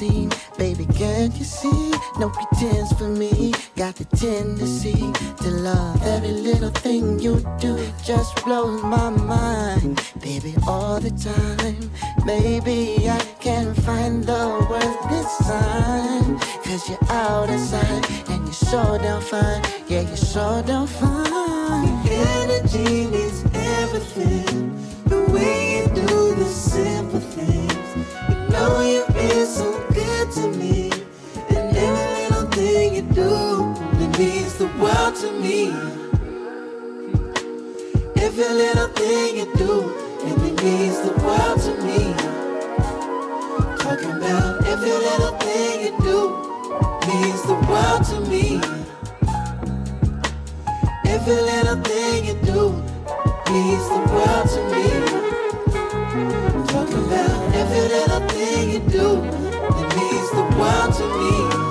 scene, baby. Can't you see? No pretense for me. Got the tendency to love every little thing you do. Just blows my mind, baby, all the time. Maybe I can't find the words this time. Cause you're out of sight and you're so damn fine. Yeah, you're so damn fine. Energy needs everything. The way you do the simple things. You know you've the to me. Every little thing you do, it means the world to me. Talking about every little thing you do means the world to me. Every little thing you do means the world to me. Talking about every little thing you do, it means the world to me.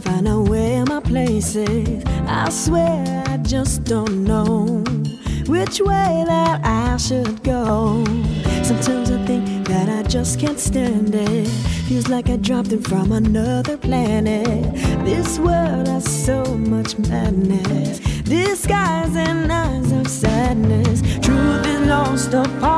find out where my place is. I swear I just don't know which way that I should go. Sometimes I think that I just can't stand it. Feels like I dropped in from another planet. This world has so much madness. Disguise and eyes of sadness. Truth is lost apart.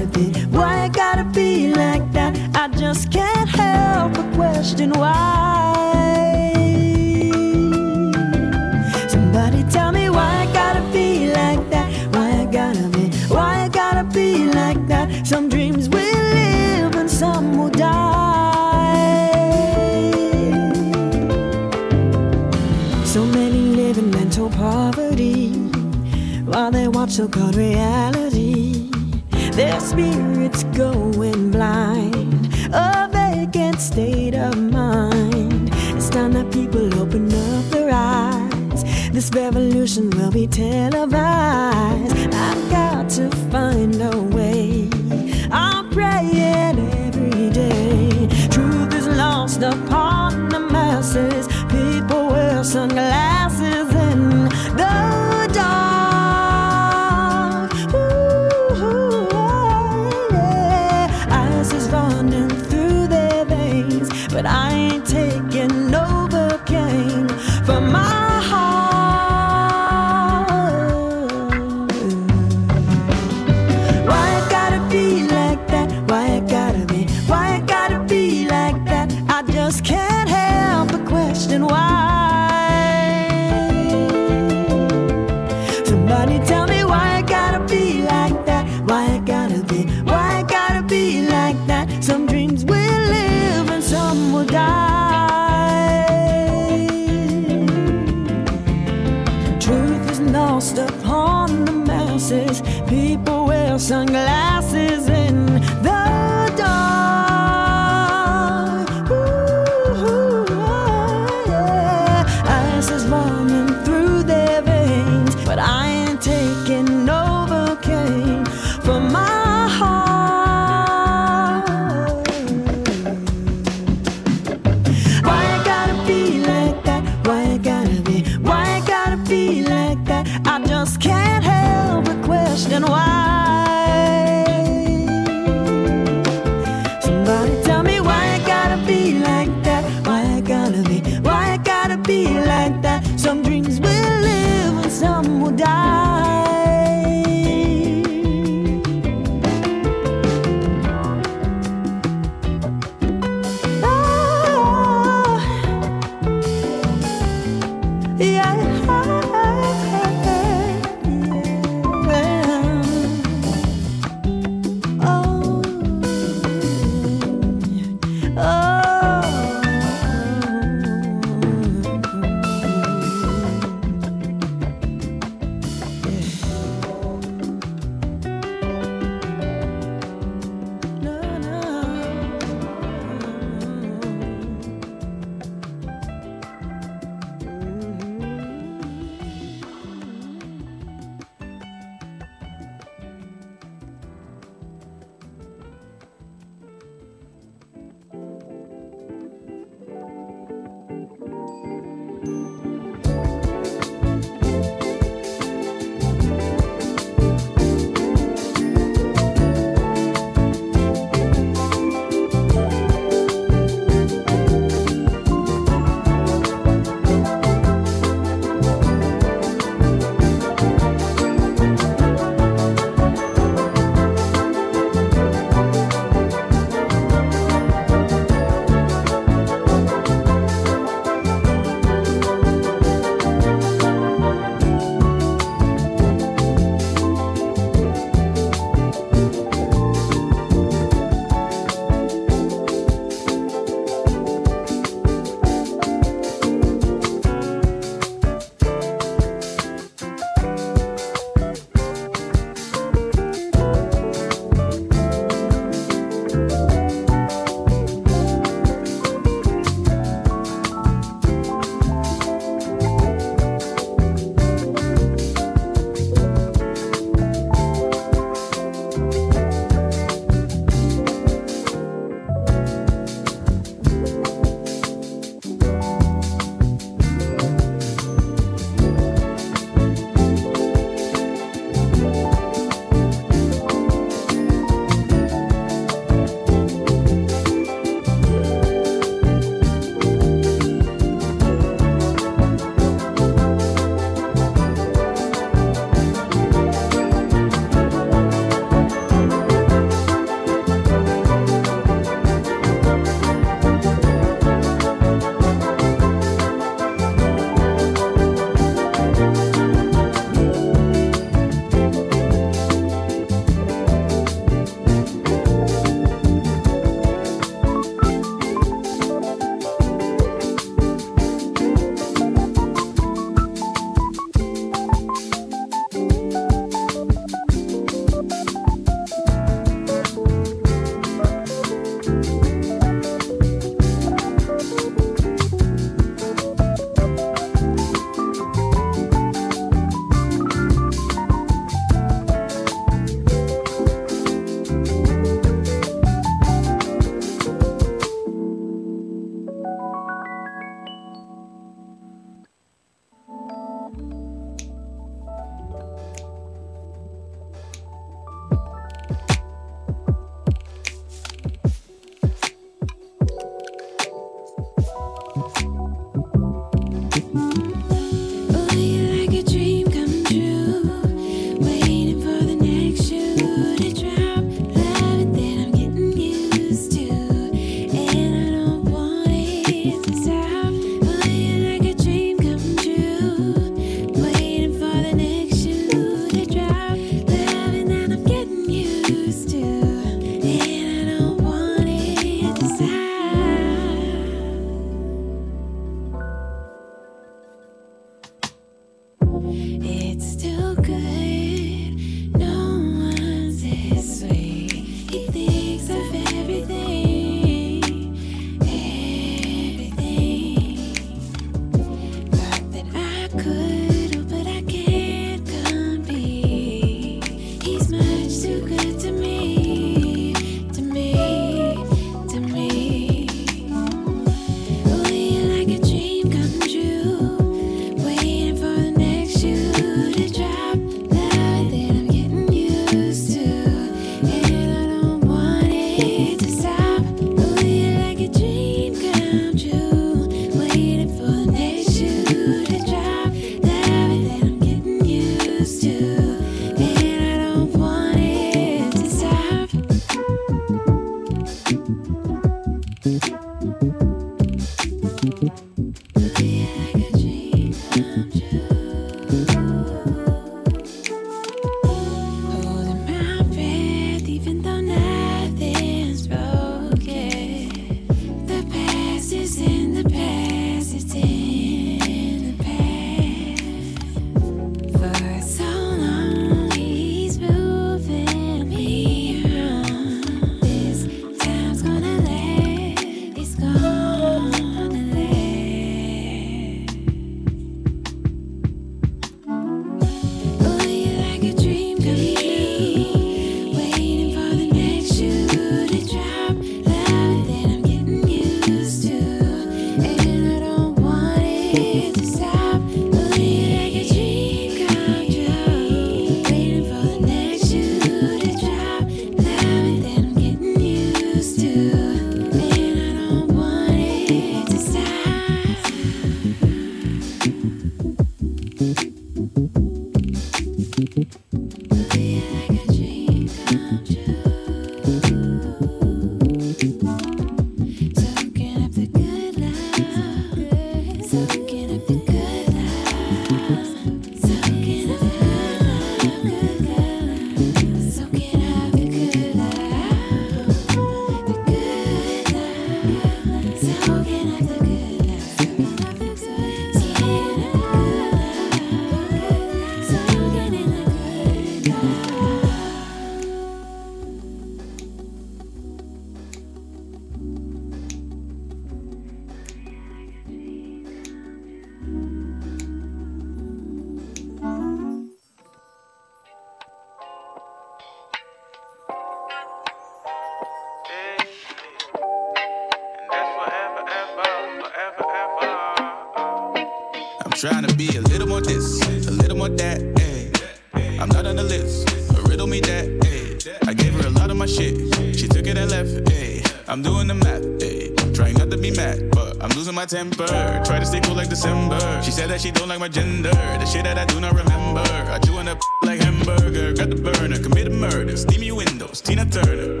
Temper. Try to stay cool like December. She said that she don't like my gender. The shit that I do not remember. I chew on the like hamburger. Got the burner. Committed murder. Steamy windows. Tina Turner.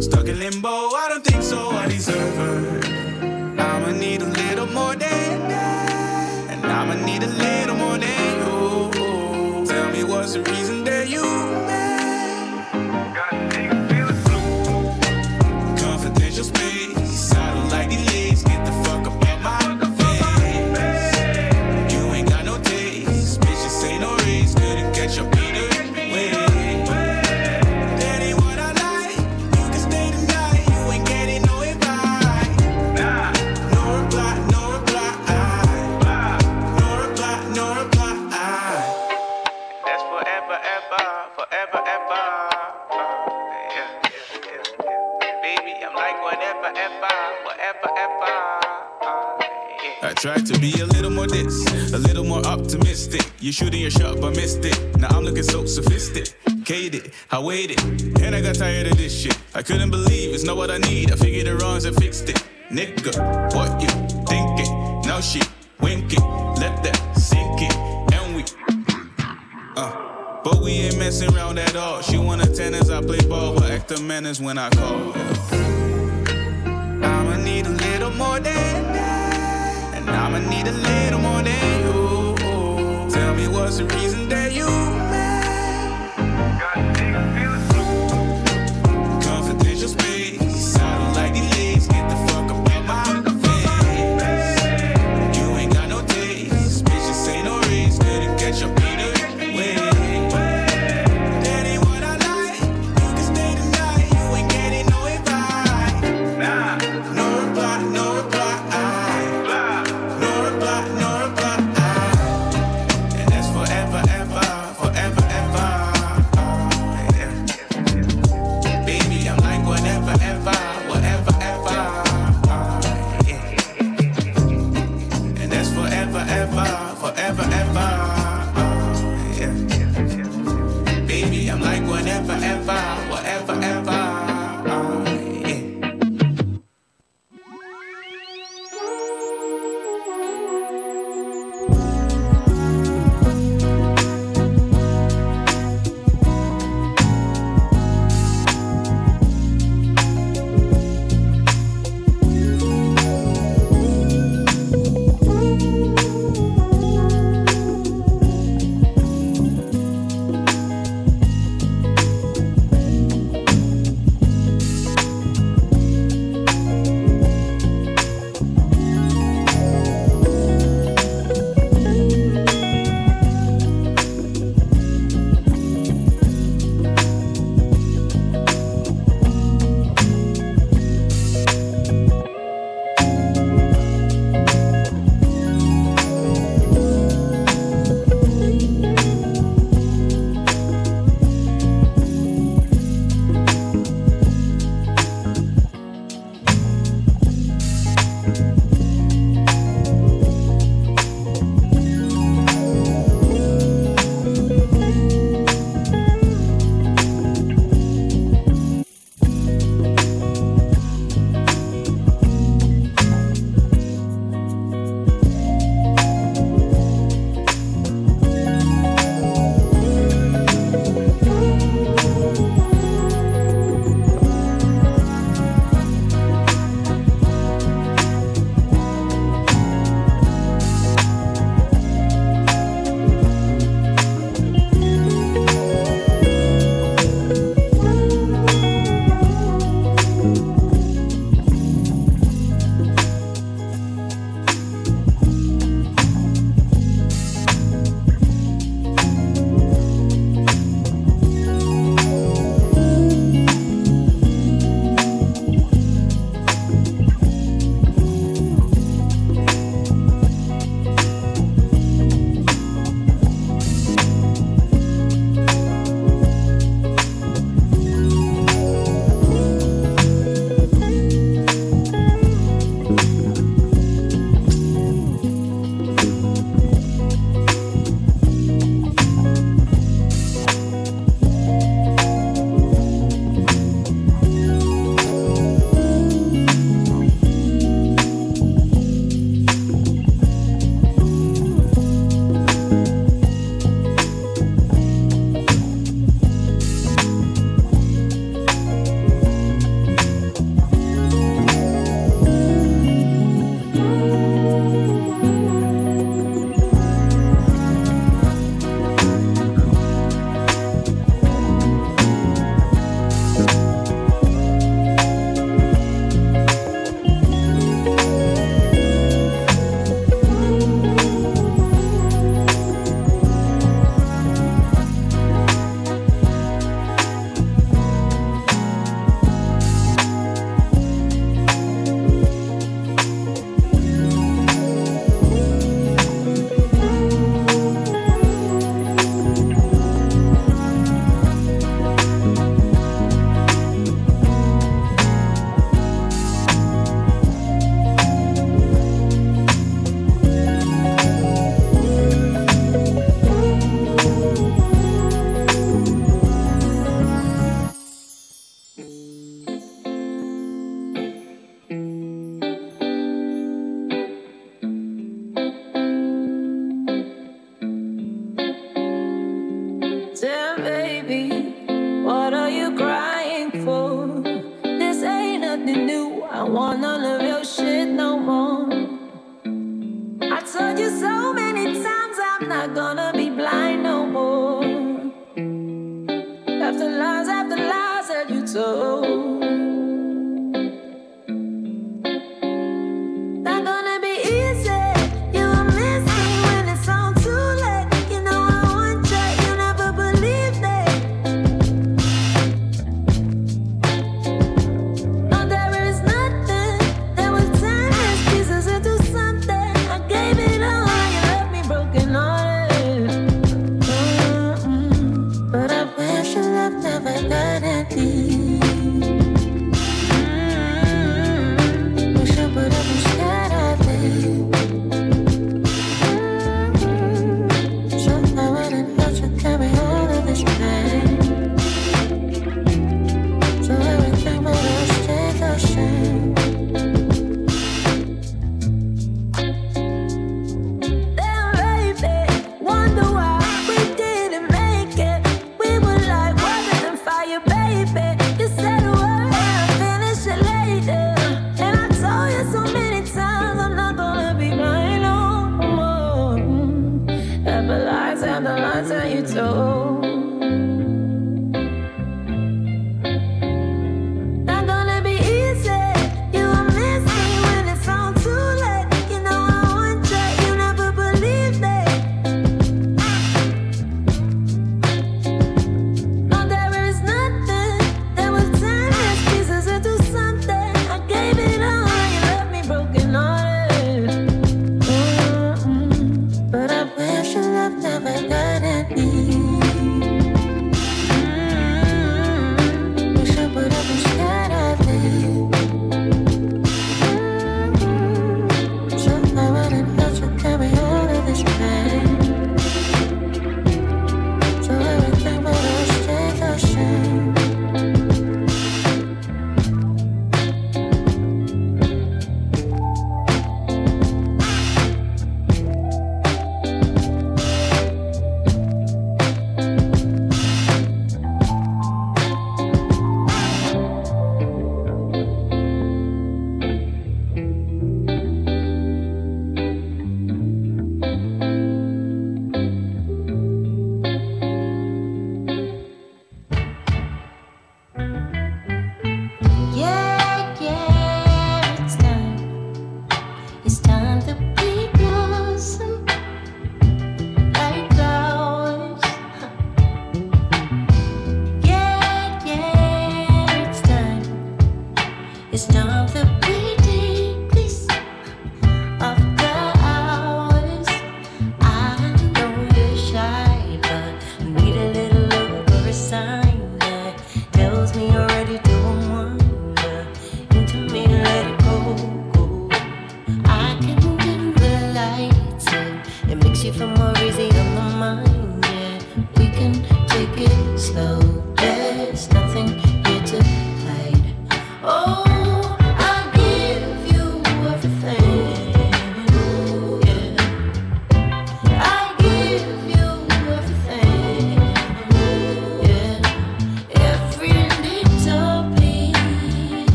Stuck in limbo. I don't think so. I deserve her. I'ma need a little more than that. And I'ma need a little more than you. Tell me what's the reason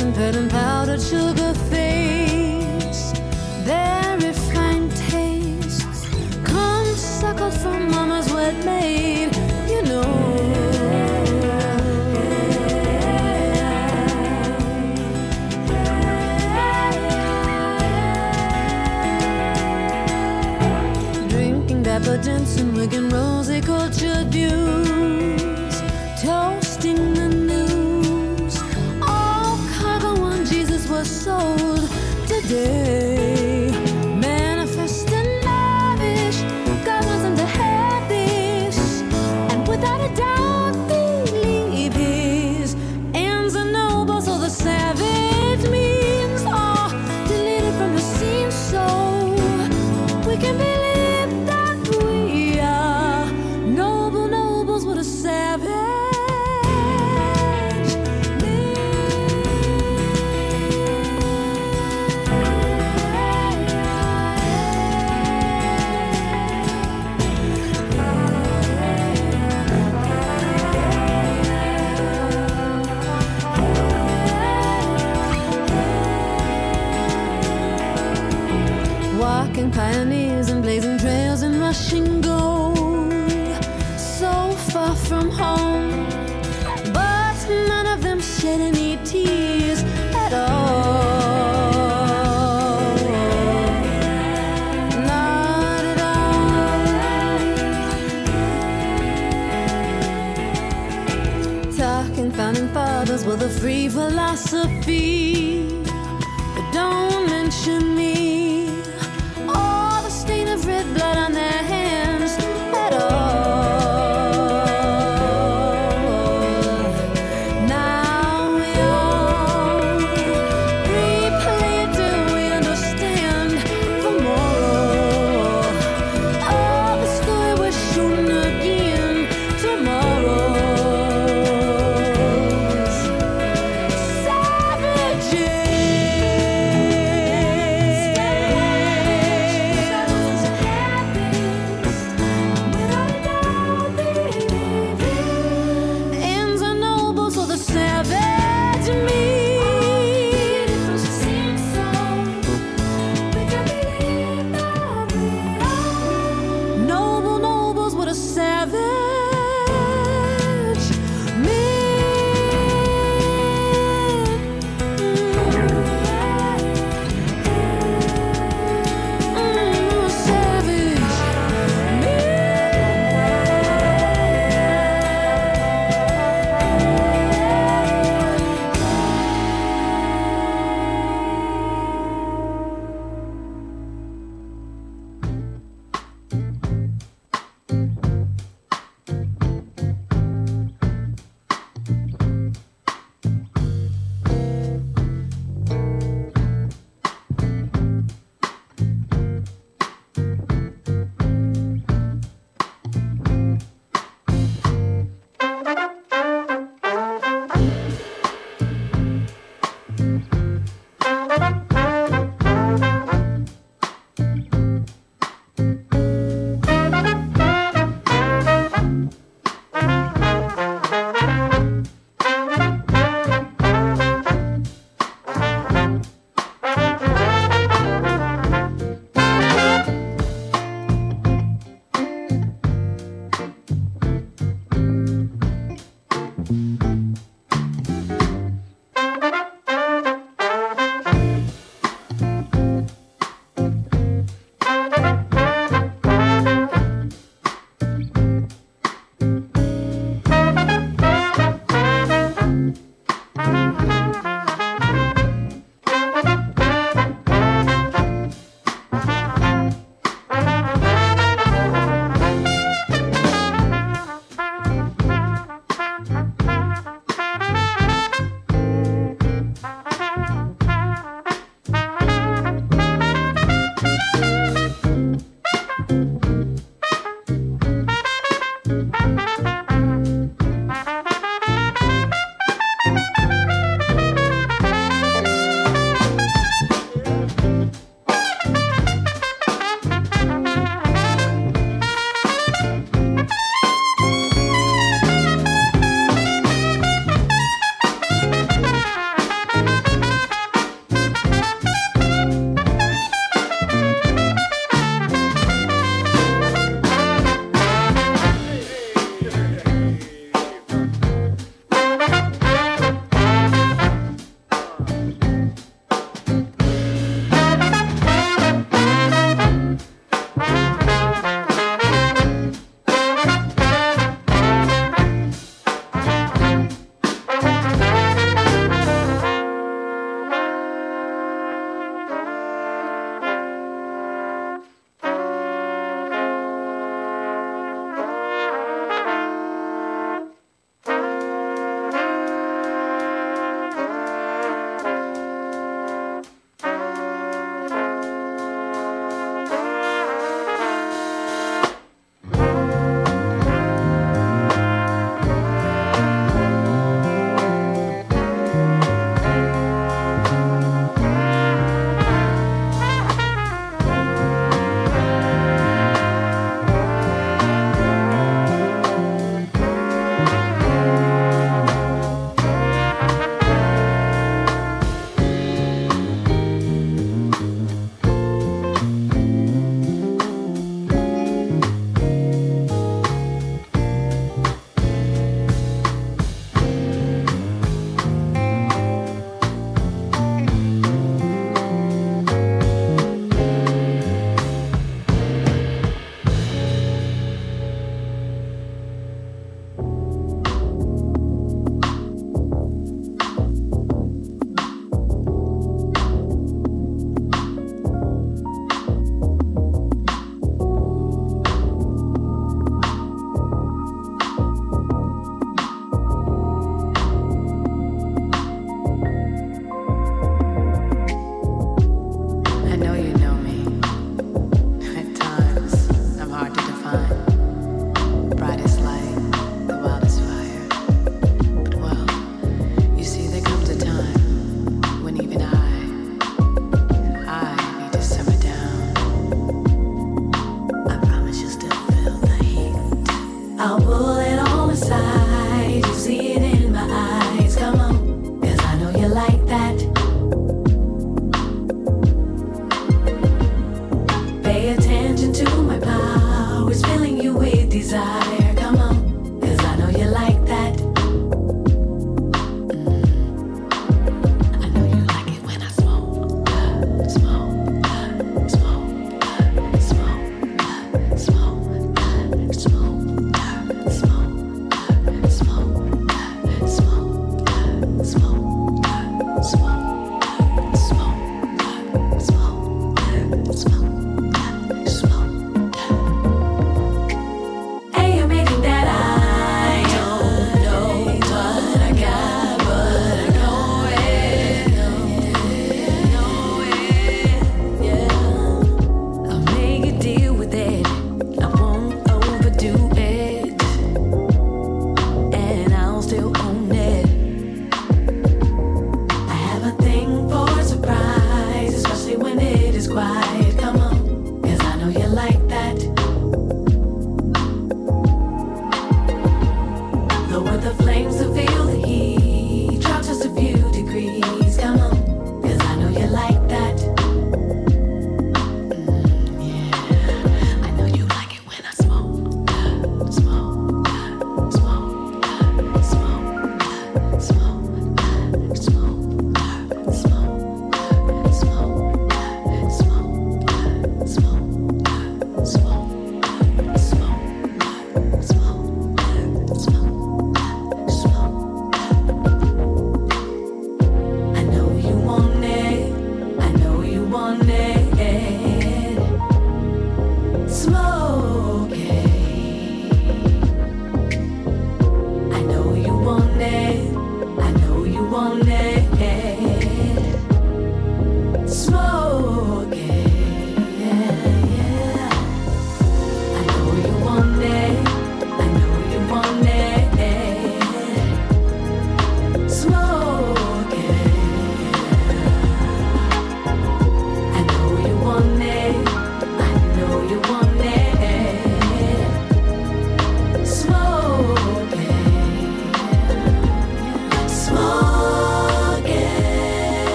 and and powdered sugar free philosophy.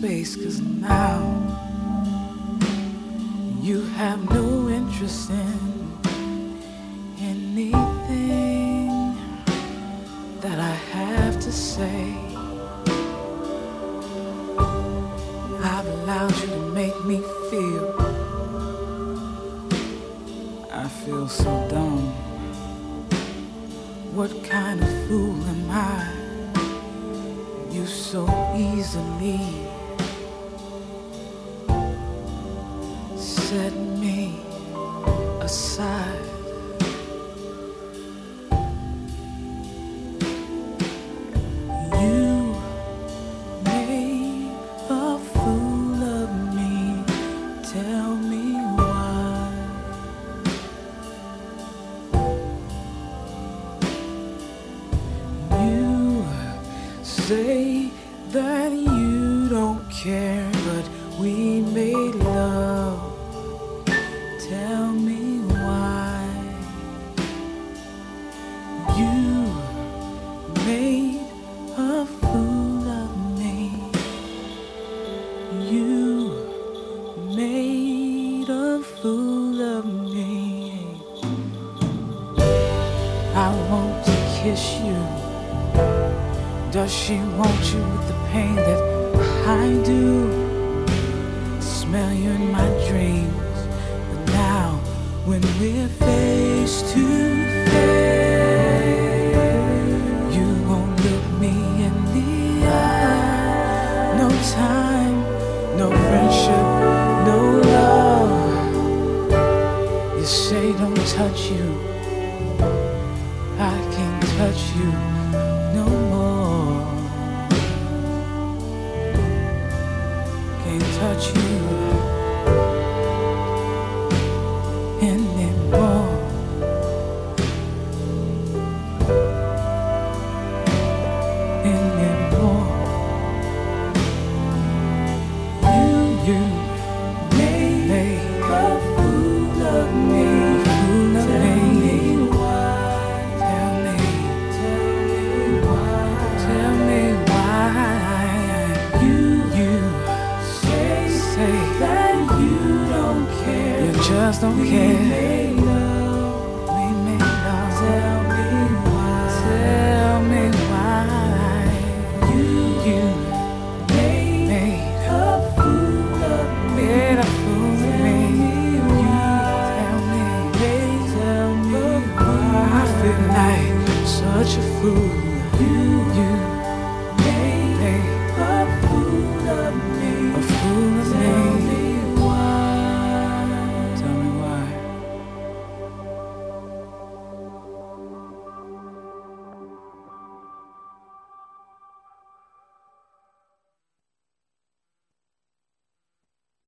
Space, cause now you have no interest in